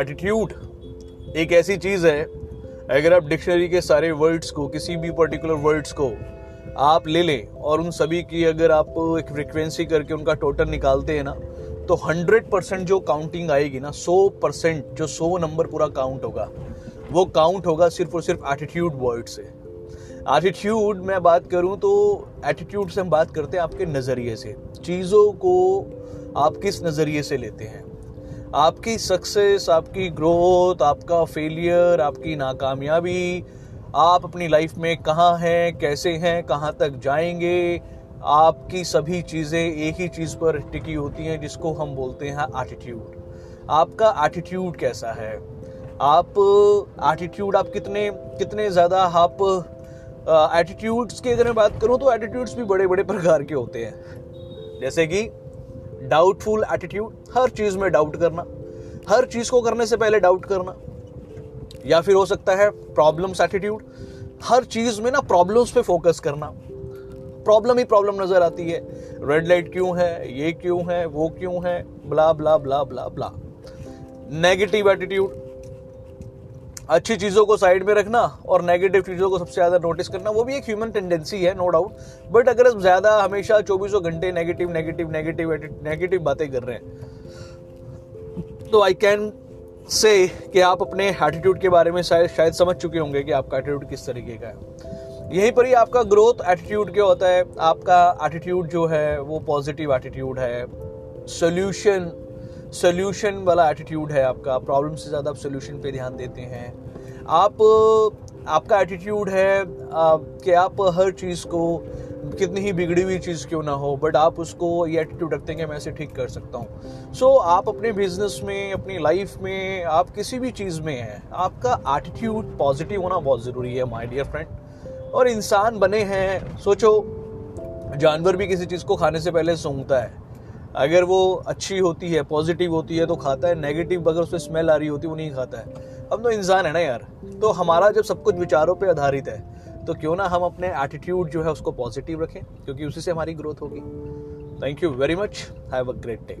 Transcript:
Attitude एक ऐसी चीज़ है, अगर आप डिक्शनरी के सारे वर्ड्स को, किसी भी पर्टिकुलर वर्ड्स को आप ले लें और उन सभी की अगर आप एक फ्रिक्वेंसी करके उनका टोटल निकालते हैं ना तो 100 परसेंट जो काउंटिंग आएगी ना 100 परसेंट जो 100 नंबर पूरा काउंट होगा, वो काउंट होगा सिर्फ़ और सिर्फ़ एटीट्यूड वर्ड से। एटीट्यूड मैं बात करूँ तो एटीट्यूड से हम बात करते हैं आपके नज़रिए से। चीज़ों को आप किस नज़रिए से लेते हैं? आपकी सक्सेस आपकी ग्रोथ आपका फेलियर आपकी नाकामयाबी, आप अपनी लाइफ में कहाँ हैं, कैसे हैं, कहाँ तक जाएँगे? आपकी सभी चीज़ें एक ही चीज़ पर टिकी होती हैं जिसको हम बोलते हैं एटीट्यूड आपका एटीट्यूड कैसा है? आप एटीट्यूड आप कितने कितने ज़्यादा आप एटीट्यूड्स की अगर मैं बात करूँ तो एटीट्यूड्स भी बड़े बड़े प्रकार के होते हैं। जैसे कि डाउटफुल एटीट्यूड हर चीज़ में डाउट करना, हर चीज़ को करने से पहले डाउट करना, या फिर हो सकता है प्रॉब्लम्स एटीट्यूड हर चीज़ में ना प्रॉब्लम्स पे फोकस करना। प्रॉब्लम ही प्रॉब्लम नज़र आती है। रेड लाइट क्यों है? ये क्यों है? वो क्यों है? Blah blah blah blah blah negative attitude अच्छी चीज़ों को साइड में रखना और नेगेटिव चीज़ों को सबसे ज़्यादा नोटिस करना, वो भी एक ह्यूमन टेंडेंसी है नो डाउट बट अगर हम ज़्यादा हमेशा चौबीसों घंटे नेगेटिव नेगेटिव नेगेटिव नेगेटिव बातें कर रहे हैं तो आई कैन से कि आप अपने एटीट्यूड के बारे में शायद शायद समझ चुके होंगे कि आपका एटीट्यूड किस तरीके का है। यहीं पर ही आपका ग्रोथ एटीट्यूड क्या होता है? आपका एटीट्यूड जो है, वो पॉजिटिव एटीट्यूड है। सोल्यूशन सोल्यूशन वाला एटीट्यूड है आपका। प्रॉब्लम से ज़्यादा आप सोल्यूशन पे ध्यान देते हैं। आप आपका एटीट्यूड है कि आप हर चीज़ को कितनी ही बिगड़ी हुई चीज़ क्यों ना हो बट आप उसको ये एटीट्यूड रखते हैं कि मैं इसे ठीक कर सकता हूँ। सो so, आप अपने बिज़नेस में अपनी लाइफ में आप किसी भी चीज़ में हैं आपका एटीट्यूड पॉजिटिव होना बहुत ज़रूरी है माय डियर फ्रेंड और इंसान बने हैं सोचो जानवर भी किसी चीज़ को खाने से पहले सूंघता है। अगर वो अच्छी होती है पॉजिटिव होती है तो खाता है। नेगेटिव अगर उसमें स्मेल आ रही होती है, वो नहीं खाता है। हम तो इंसान है ना यार। तो हमारा जब सब कुछ विचारों पर आधारित है तो क्यों ना हम अपने एटीट्यूड जो है उसको पॉजिटिव रखें, क्योंकि उसी से हमारी ग्रोथ होगी। Thank you very much have a great day